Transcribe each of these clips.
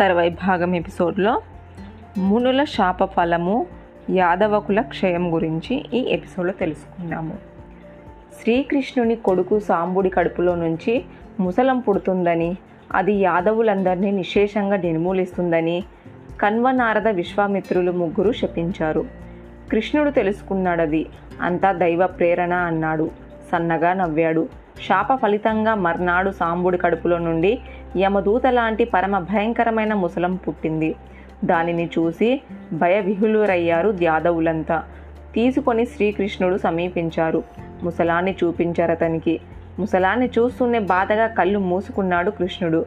తర్వాయి భాగం ఎపిసోడ్లో మునుల శాప ఫలము యాదవకుల క్షయం గురించి ఈ ఎపిసోడ్లో తెలుసుకుందాము శ్రీకృష్ణుని కొడుకు సాంబుడి కడుపులో నుంచి ముసలం పుడుతుందని అది యాదవులందరినీ నిశేషంగా నిర్మూలిస్తుందని కన్వ నారద విశ్వామిత్రులు ముగ్గురు శపించారు. కృష్ణుడు తెలుసుకున్నాడది అంతా దైవ ప్రేరణ అన్నాడు. సన్నగా నవ్వాడు. శాప ఫలితంగా మర్నాడు సాంబుడి కడుపులో నుండి యమదూత లాంటి పరమ భయంకరమైన ముసలం పుట్టింది. దానిని చూసి భయవిహులురయ్యారు యాదవులంతా తీసుకొని శ్రీకృష్ణుడు సమీపించారు. ముసలాన్ని చూపించారు అతనికి. ముసలాన్ని చూస్తూనే బాధగా కళ్ళు మూసుకున్నాడు కృష్ణుడు.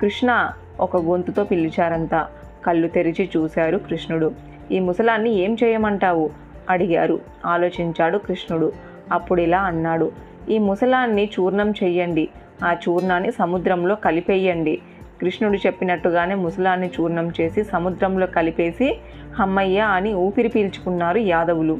కృష్ణ ఒక గొంతుతో పిలిచారంతా. కళ్ళు తెరిచి చూశారు కృష్ణుడు. ఈ ముసలాన్ని ఏం చేయమంటావు? అడిగారు. ఆలోచించాడు కృష్ణుడు. అప్పుడు ఇలా అన్నాడు. ఈ ముసలాన్ని చూర్ణం చెయ్యండి. ఆ చూర్ణాన్ని సముద్రంలో కలిపేయండి. కృష్ణుడు చెప్పినట్టుగానే ముసలాన్ని చూర్ణం చేసి సముద్రంలో కలిపేసి హమ్మయ్య అని ఊపిరి పీల్చుకున్నారు యాదవులు.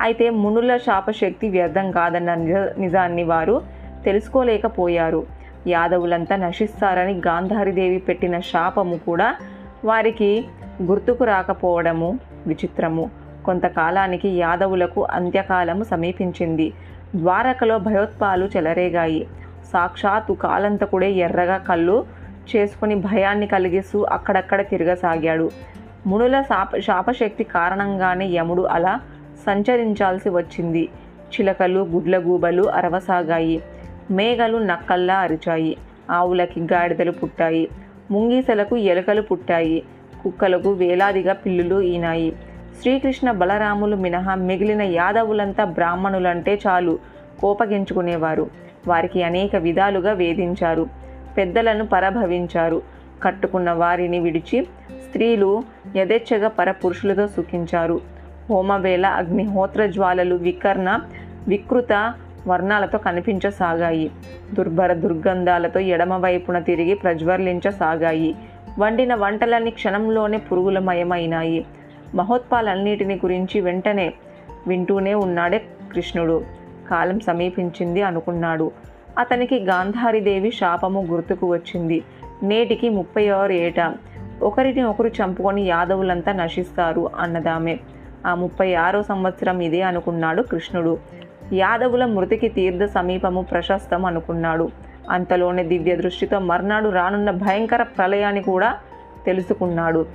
అయితే మునుల శాపశక్తి వ్యర్థం కాదన్న నిజ నిజాన్ని వారు తెలుసుకోలేకపోయారు. యాదవులంతా నశిస్తారని గాంధారీదేవి పెట్టిన శాపము కూడా వారికి గుర్తుకు రాకపోవడము విచిత్రము. కొంతకాలానికి యాదవులకు అంత్యకాలము సమీపించింది. ద్వారకలో భయోత్పాలు చెలరేగాయి. సాక్షాత్తు కాలంతా కూడా ఎర్రగా కళ్ళు చేసుకుని భయాన్ని కలిగిస్తూ అక్కడక్కడ తిరగసాగాడు. మునుల శాప శాపశక్తి కారణంగానే యముడు అలా సంచరించాల్సి వచ్చింది. చిలకలు గుడ్లగూబలు అరవసాగాయి. మేఘలు నక్కల్లా అరిచాయి. ఆవులకి గాడిదలు పుట్టాయి. ముంగీసలకు ఎలుకలు పుట్టాయి. కుక్కలకు వేలాదిగా పిల్లులు ఈనాయి. శ్రీకృష్ణ బలరాములు మినహా మిగిలిన యాదవులంతా బ్రాహ్మణులంటే చాలు కోపగించుకునేవారు. వారికి అనేక విధాలుగా వేధించారు. పెద్దలను పరభవించారు. కట్టుకున్న వారిని విడిచి స్త్రీలు యథేచ్ఛగా పరపురుషులతో సుఖించారు. హోమవేళ అగ్నిహోత్ర జ్వాలలు వికర్ణ వికృత వర్ణాలతో కనిపించసాగాయి. దుర్భర దుర్గంధాలతో ఎడమవైపున తిరిగి ప్రజ్వలించసాగాయి. వండిన వంటలన్నీ క్షణంలోనే పురుగులమయమైనాయి. మహోత్పాలన్నిటిని గురించి వెంటనే వింటూనే ఉన్నాడే కృష్ణుడు. కాలం సమీపించింది అనుకున్నాడు. అతనికి గాంధారీదేవి శాపము గుర్తుకు వచ్చింది. నేటికి ముప్పై ఆరు ఏట. ఒకరిని ఒకరు చంపుకొని యాదవులంతా నశిస్తారు అన్నదామే. ఆ ముప్పై ఆరో సంవత్సరం ఇదే అనుకున్నాడు కృష్ణుడు. యాదవుల మృతికి తీర్థ సమీపము ప్రశస్తం అనుకున్నాడు. అంతలోనే దివ్య దృష్టితో మర్నాడు రానున్న భయంకర ప్రళయాన్ని కూడా తెలుసుకున్నాడు.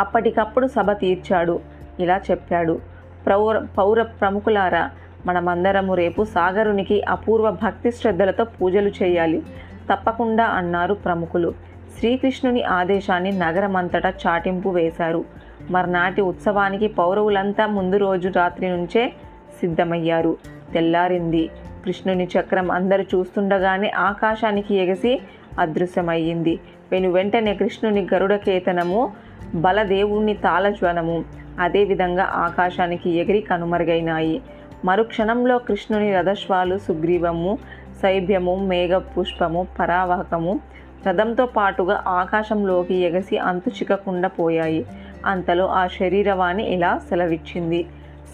అప్పటికప్పుడు సభ తీర్చాడు. ఇలా చెప్పాడు. పౌర పౌర ప్రముఖులారా మనమందరము రేపు సాగరునికి అపూర్వ భక్తి శ్రద్ధలతో పూజలు చేయాలి. తప్పకుండా అన్నారు ప్రముఖులు. శ్రీకృష్ణుని ఆదేశాన్ని నగరమంతటా చాటింపు వేశారు. మర్నాటి ఉత్సవానికి పౌరవులంతా ముందు రోజు రాత్రి నుంచే సిద్ధమయ్యారు. తెల్లారింది. కృష్ణుని చక్రం అందరు చూస్తుండగానే ఆకాశానికి ఎగసి అదృశ్యమయ్యింది. వెను వెంటనే కృష్ణుని గరుడ కేతనము బలదేవుని తాళజ్వనము అదేవిధంగా ఆకాశానికి ఎగిరి కనుమరుగైనాయి. మరుక్షణంలో కృష్ణుని రథశ్వాలు సుగ్రీవము శైభ్యము మేఘ పుష్పము పరావాహకము రథంతో పాటుగా ఆకాశంలోకి ఎగసి అంతు చిక్కకుండా పోయాయి. అంతలో ఆ శరీరవాణి ఇలా సెలవిచ్చింది.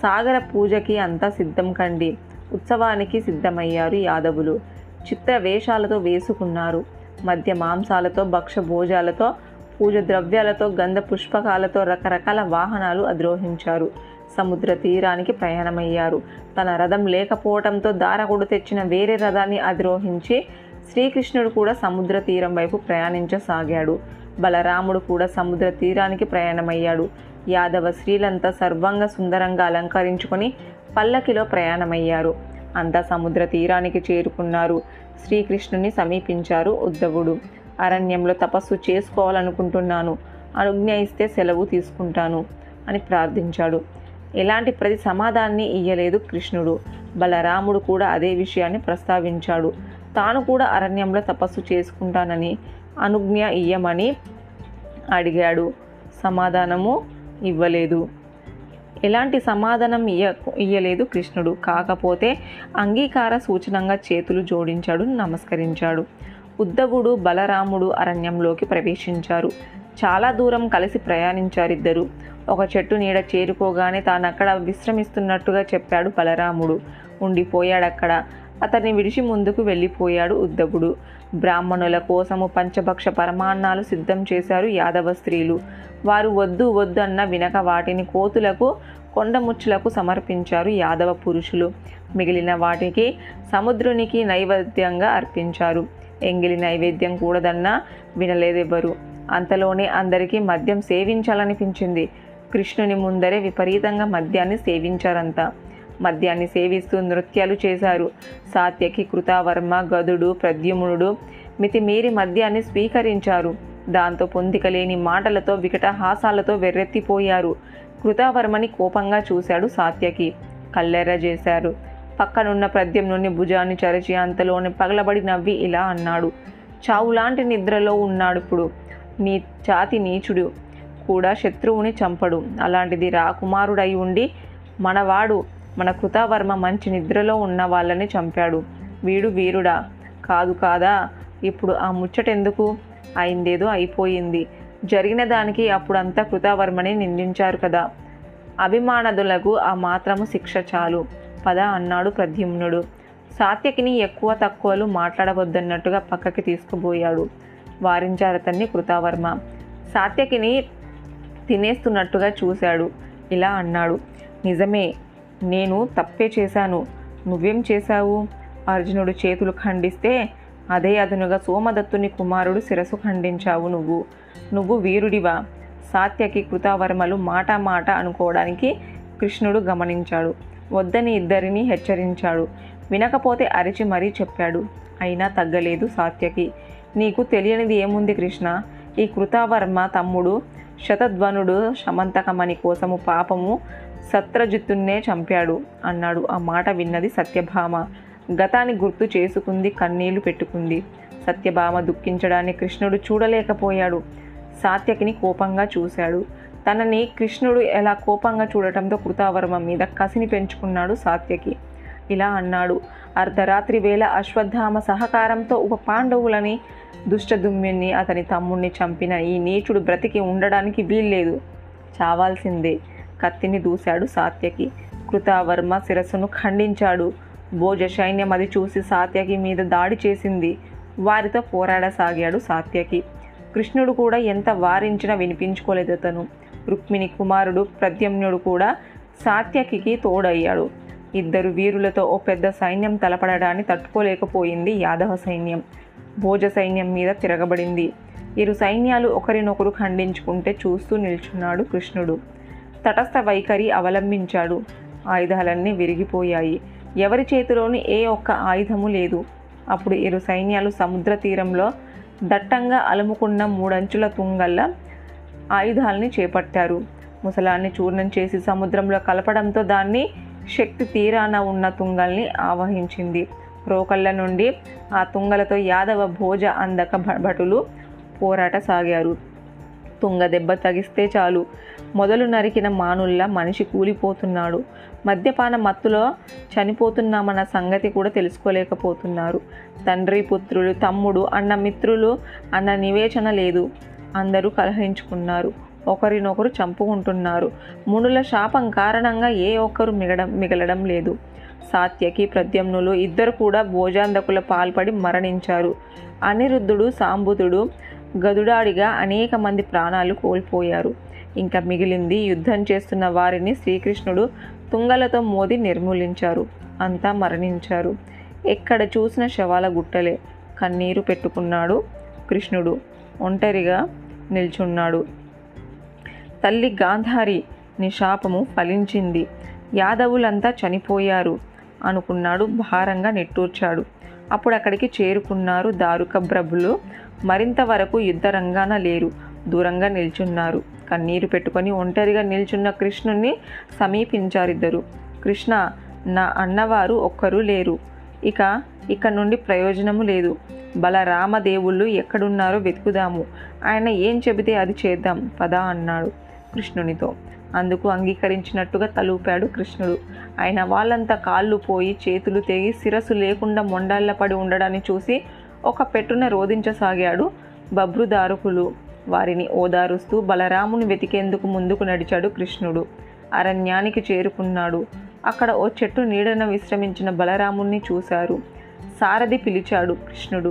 సాగర పూజకి అంతా సిద్ధం కండి. ఉత్సవానికి సిద్ధమయ్యారు యాదవులు. చిత్ర వేషాలతో వేసుకున్నారు. మధ్య మాంసాలతో భక్ష భోజాలతో పూజ ద్రవ్యాలతో గంధ పుష్పకాలతో రకరకాల వాహనాలు అద్రోహించారు సముద్ర తీరానికి ప్రయాణమయ్యారు. తన రథం లేకపోవడంతో దారకుడు తెచ్చిన వేరే రథాన్ని అధిరోహించి శ్రీకృష్ణుడు కూడా సముద్ర తీరం వైపు ప్రయాణించసాగాడు. బలరాముడు కూడా సముద్ర తీరానికి ప్రయాణమయ్యాడు. యాదవ స్త్రీలంతా సర్వంగా సుందరంగా అలంకరించుకొని పల్లకిలో ప్రయాణమయ్యారు. అంతా సముద్ర తీరానికి చేరుకున్నారు. శ్రీకృష్ణుని సమీపించారు ఉద్ధవుడు. అరణ్యంలో తపస్సు చేసుకోవాలనుకుంటున్నాను. అనుజ్ఞ ఇస్తే సెలవు తీసుకుంటాను అని ప్రార్థించాడు. ఎలాంటి ప్రతి సమాధానాన్ని ఇయ్యలేదు కృష్ణుడు. బలరాముడు కూడా అదే విషయాన్ని ప్రస్తావించాడు. తాను కూడా అరణ్యంలో తపస్సు చేసుకుంటానని అనుజ్ఞ ఇయ్యమని అడిగాడు. సమాధానము ఇవ్వలేదు. ఎలాంటి సమాధానం ఇయ్య ఇయ్యలేదు కృష్ణుడు. కాకపోతే అంగీకార సూచనంగా చేతులు జోడించాడు నమస్కరించాడు. ఉద్ధవుడు బలరాముడు అరణ్యంలోకి ప్రవేశించారు. చాలా దూరం కలిసి ప్రయాణించారిద్దరు. ఒక చెట్టు నీడ చేరుకోగానే తాను అక్కడ విశ్రమిస్తున్నట్టుగా చెప్పాడు బలరాముడు. ఉండిపోయాడక్కడ. అతన్ని విడిచి ముందుకు వెళ్ళిపోయాడు ఉద్ధవుడు బ్రాహ్మణుల కోసము పంచభక్ష పరమాన్నాలు సిద్ధం చేశారు యాదవ స్త్రీలు. వారు వద్దు వద్దు అన్న వినక వాటిని కోతులకు కొండముచ్చులకు సమర్పించారు యాదవ పురుషులు. మిగిలిన వాటికి సముద్రునికి నైవేద్యంగా అర్పించారు. ఎంగిలి నైవేద్యం కూడదన్నా వినలేదెవ్వరు. అంతలోనే అందరికీ మద్యం సేవించాలనిపించింది. కృష్ణుని ముందరే విపరీతంగా మద్యాన్ని సేవించారంతా. మద్యాన్ని సేవిస్తూ నృత్యాలు చేశారు. సాత్యకి కృతావర్మ గదుడు ప్రద్యుమ్నుడు మితిమీరి మద్యాన్ని స్వీకరించారు. దాంతో పొందికలేని మాటలతో వికటహాసాలతో వెర్రెత్తిపోయారు. కృతావర్మని కోపంగా చూశాడు సాత్యకి. కల్లెర్ర చేశారు. పక్కనున్న ప్రద్యుమ్నుని భుజాన్ని చరిచి అంతలోనే పగలబడి నవ్వి ఇలా అన్నాడు. చావులాంటి నిద్రలో ఉన్నాడు ఇప్పుడు. నీ జాతి నీచుడు కూడా శత్రువుని చంపడు. అలాంటిది రాకుమారుడై ఉండి మనవాడు మన కృతావర్మ మంచి నిద్రలో ఉన్న వాళ్ళని చంపాడు. వీడు వీరుడా? కాదు కాదా? ఇప్పుడు ఆ ముచ్చటెందుకు? అయిందేదో అయిపోయింది. జరిగిన దానికి అప్పుడంతా కృతావర్మని నిందించారు కదా. అభిమానదులకు ఆ మాత్రము శిక్ష చాలు. పద అన్నాడు ప్రద్యుమ్నుడు. సాత్యకిని ఎక్కువ తక్కువలు మాట్లాడవద్దన్నట్టుగా పక్కకి తీసుకుపోయాడు. వారించారతన్ని కృతావర్మ. సాత్యకిని తినేస్తున్నట్టుగా చూశాడు. ఇలా అన్నాడు నిజమే నేను తప్పే చేశాను. నువ్వేం చేశావు? అర్జునుడు చేతులు ఖండిస్తే అదే అదనుగా సోమదత్తుని కుమారుడు శిరసు ఖండించావు నువ్వు. నువ్వు వీరుడివా? సాత్యకి కృతావర్మలు మాట మాట అనుకోవడానికి కృష్ణుడు గమనించాడు. వద్దని ఇద్దరిని హెచ్చరించాడు. వినకపోతే అరిచి మరీ చెప్పాడు. అయినా తగ్గలేదు సాత్యకి. నీకు తెలియనిది ఏముంది కృష్ణ? ఈ కృతావర్మ తమ్ముడు శతధ్వనుడు శమంతకమణి కోసము పాపము సత్రజిత్తున్నే చంపాడు అన్నాడు. ఆ మాట విన్నది సత్యభామ. గతాన్ని గుర్తు చేసుకుంది కన్నీళ్ళు పెట్టుకుంది. సత్యభామ దుఃఖించడాన్ని కృష్ణుడు చూడలేకపోయాడు. సాత్యకిని కోపంగా చూశాడు. తనని కృష్ణుడు ఎలా కోపంగా చూడటంతో కృతావర్మ మీద కసిని పెంచుకున్నాడు సాత్యకి. ఇలా అన్నాడు. అర్ధరాత్రి వేళ అశ్వత్థామ సహకారంతో ఉప పాండవులని దుష్టదుమ్యుణ్ణి అతని తమ్ముణ్ణి చంపిన ఈ నీచుడు బ్రతికి ఉండడానికి వీల్లేదు. చావాల్సిందే. కత్తిని దూశాడు సాత్యకి. కృతావర్మ శిరస్సును ఖండించాడు. భోజ సైన్యం అది చూసి సాత్యకి మీద దాడి చేసింది. వారితో పోరాడసాగాడు సాత్యకి. కృష్ణుడు కూడా ఎంత వారించినా వినిపించుకోలేదు అతను. రుక్మిణి కుమారుడు ప్రద్యమ్నుడు కూడా సాత్యకి తోడయ్యాడు. ఇద్దరు వీరులతో ఓ పెద్ద సైన్యం తలపడడాన్ని తట్టుకోలేకపోయింది యాదవ సైన్యం. భోజ సైన్యం మీద తిరగబడింది. ఇరు సైన్యాలు ఒకరినొకరు ఖండించుకుంటే చూస్తూ నిల్చున్నాడు కృష్ణుడు. తటస్థ వైఖరి అవలంబించాడు. ఆయుధాలన్నీ విరిగిపోయాయి. ఎవరి చేతిలోని ఏ ఒక్క ఆయుధము లేదు. అప్పుడు ఇరు సైన్యాలు సముద్ర తీరంలో దట్టంగా అలుముకున్న మూడంచుల తుంగల్ల ఆయుధాలని చేపట్టారు. ముసలాన్ని చూర్ణం చేసి సముద్రంలో కలపడంతో దాన్ని శక్తి తీరాన ఉన్న తుంగల్ని ఆవహించింది. రోకళ్ళ నుండి ఆ తుంగలతో యాదవ భోజ అందక భటులు పోరాట సాగారు. తుంగ దెబ్బ తగిస్తే చాలు. మొదలు నరికిన మానుల్లా మనిషి కూలిపోతున్నాడు. మద్యపాన మత్తులో చనిపోతున్నామన్న సంగతి కూడా తెలుసుకోలేకపోతున్నారు. తండ్రి పుత్రులు తమ్ముడు అన్న మిత్రులు అన్న నివేచన లేదు. అందరూ కలహించుకున్నారు ఒకరినొకరు చంపుకుంటున్నారు. మునుల శాపం కారణంగా ఏ ఒక్కరు మిగడం మిగలడం లేదు. సాత్యకి ప్రద్యమ్నులు ఇద్దరు కూడా భోజాంధకుల పాల్పడి మరణించారు. అనిరుద్ధుడు సాంబుతుడు గదుడాడిగా అనేక మంది ప్రాణాలు కోల్పోయారు. ఇంకా మిగిలింది యుద్ధం చేస్తున్న వారిని శ్రీకృష్ణుడు తుంగలతో మోది నిర్మూలించారు. అంతా మరణించారు. ఎక్కడ చూసిన శవాల గుట్టలే. కన్నీరు పెట్టుకున్నాడు కృష్ణుడు. ఒంటరిగా నిల్చున్నాడు. తల్లి గాంధారి నీ శాపము ఫలించింది. యాదవులంతా చనిపోయారు అనుకున్నాడు భారంగా నిట్టూర్చాడు. అప్పుడు అక్కడికి చేరుకున్నారు దారుక ప్రభులు మరింత వరకు యుద్ధ రంగాన లేరు. దూరంగా నిల్చున్నారు. కన్నీరు పెట్టుకొని ఒంటరిగా నిల్చున్న కృష్ణుణ్ణి సమీపించారిద్దరు. కృష్ణ నా అన్నవారు ఒక్కరూ లేరు. ఇక ఇక్కడ నుండి ప్రయోజనము లేదు. బలరామదేవుళ్ళు ఎక్కడున్నారో వెతుకుదాము. ఆయన ఏం చెబితే అది చేద్దాం. పదా అన్నాడు. కృష్ణునితో. అందుకు అంగీకరించినట్టుగా తలూపాడు కృష్ణుడు. ఆయన వాళ్ళంతా కాళ్ళు పోయి చేతులు తెగి శిరస్సు లేకుండా మొండాళ్ళ పడి ఉండడాన్ని చూసి ఒక పెట్టున రోధించసాగాడు బభ్రుదారుకులు. వారిని ఓదారుస్తూ బలరాముని వెతికేందుకు ముందుకు నడిచాడు కృష్ణుడు. అరణ్యానికి చేరుకున్నాడు. అక్కడ ఓ చెట్టు నీడన విశ్రమించిన బలరాముణ్ణి చూశారు. సారథి పిలిచాడు కృష్ణుడు.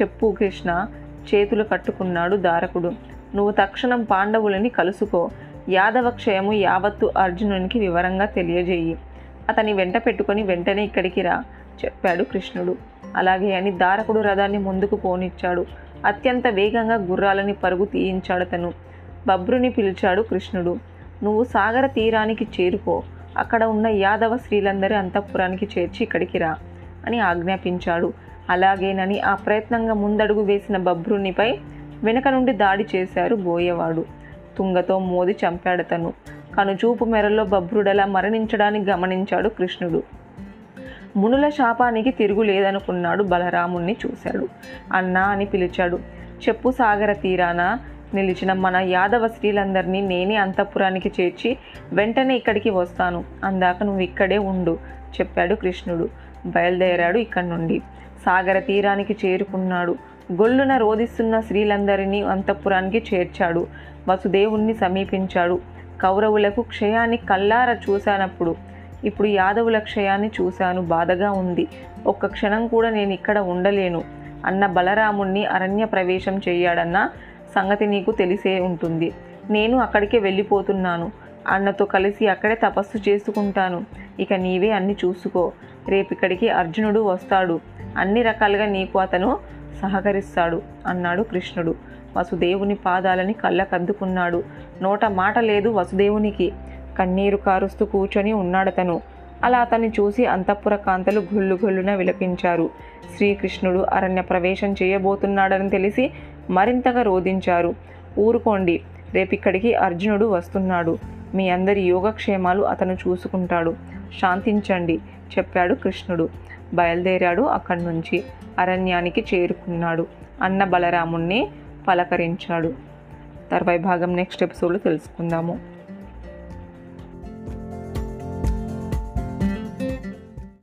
చెప్పు కృష్ణ. చేతులు కట్టుకున్నాడు దారకుడు. నువ్వు తక్షణం పాండవులని కలుసుకో. యాదవ క్షయము యావత్తు అర్జునునికి వివరంగా తెలియజేయి. అతని వెంట పెట్టుకొని వెంటనే ఇక్కడికి రా చెప్పాడు కృష్ణుడు. అలాగే అని దారకుడు రథాన్ని ముందుకు పోనిచ్చాడు. అత్యంత వేగంగా గుర్రాలని పరుగు తీయించాడు అతను బబ్రుని పిలిచాడు కృష్ణుడు. నువ్వు సాగర తీరానికి చేరుకో. అక్కడ ఉన్న యాదవ స్త్రీలందరి అంతఃపురానికి చేర్చి ఇక్కడికి రా అని ఆజ్ఞాపించాడు. అలాగేనని ఆ ప్రయత్నంగా ముందడుగు వేసిన బబ్రునిపై వెనక నుండి దాడి చేశారు బోయేవాడు. తుంగతో మోది చంపాడతను కనుచూపు మెరల్లో బభ్రుడలా మరణించడాన్ని గమనించాడు కృష్ణుడు. మునుల శాపానికి తిరుగు లేదనుకున్నాడు బలరాముణ్ణి చూశాడు. అన్నా అని పిలిచాడు. చెప్పు సాగర తీరాన? నిలిచిన మన యాదవ స్త్రీలందరినీ నేనే అంతఃపురానికి చేర్చి వెంటనే ఇక్కడికి వస్తాను. అందాక నువ్వు ఇక్కడే ఉండు చెప్పాడు కృష్ణుడు. బయలుదేరాడు ఇక్కడి నుండి సాగర తీరానికి చేరుకున్నాడు. గొల్లున రోధిస్తున్న స్త్రీలందరినీ అంతఃపురానికి చేర్చాడు. వసుదేవుణ్ణి సమీపించాడు. కౌరవులకు క్షయాన్ని కల్లార చూశానప్పుడు ఇప్పుడు యాదవుల క్షయాన్ని చూశాను. బాధగా ఉంది. ఒక్క క్షణం కూడా నేను ఇక్కడ ఉండలేను. అన్న బలరాముణ్ణి అరణ్య ప్రవేశం చేయాడన్న సంగతి నీకు తెలిసే ఉంటుంది. నేను అక్కడికే వెళ్ళిపోతున్నాను. అన్నతో కలిసి అక్కడే తపస్సు చేసుకుంటాను. ఇక నీవే అన్ని చూసుకో. రేపిక్కడికి అర్జునుడు వస్తాడు. అన్ని రకాలుగా నీకు అతను సహకరిస్తాడు అన్నాడు కృష్ణుడు. వసుదేవుని పాదాలని కళ్ళకద్దుకున్నాడు నోట మాట లేదు వసుదేవునికి. కన్నీరు కారుస్తూ కూర్చొని ఉన్నాడతను. అలా అతన్ని చూసి అంతఃపుర కాంతలు గుళ్ళు గుళ్ళున విలపించారు. శ్రీకృష్ణుడు అరణ్య ప్రవేశం చేయబోతున్నాడని తెలిసి మరింతగా రోధించారు. ఊరుకోండి రేపిక్కడికి అర్జునుడు వస్తున్నాడు. మీ అందరి యోగక్షేమాలు అతను చూసుకుంటాడు. శాంతించండి చెప్పాడు కృష్ణుడు. బయలుదేరాడు అక్కడి నుంచి. అరణ్యానికి చేరుకున్నాడు. అన్న బలరాముణ్ణి పలకరించాడు. తర్వాయి భాగం నెక్స్ట్ ఎపిసోడ్లో తెలుసుకుందాము.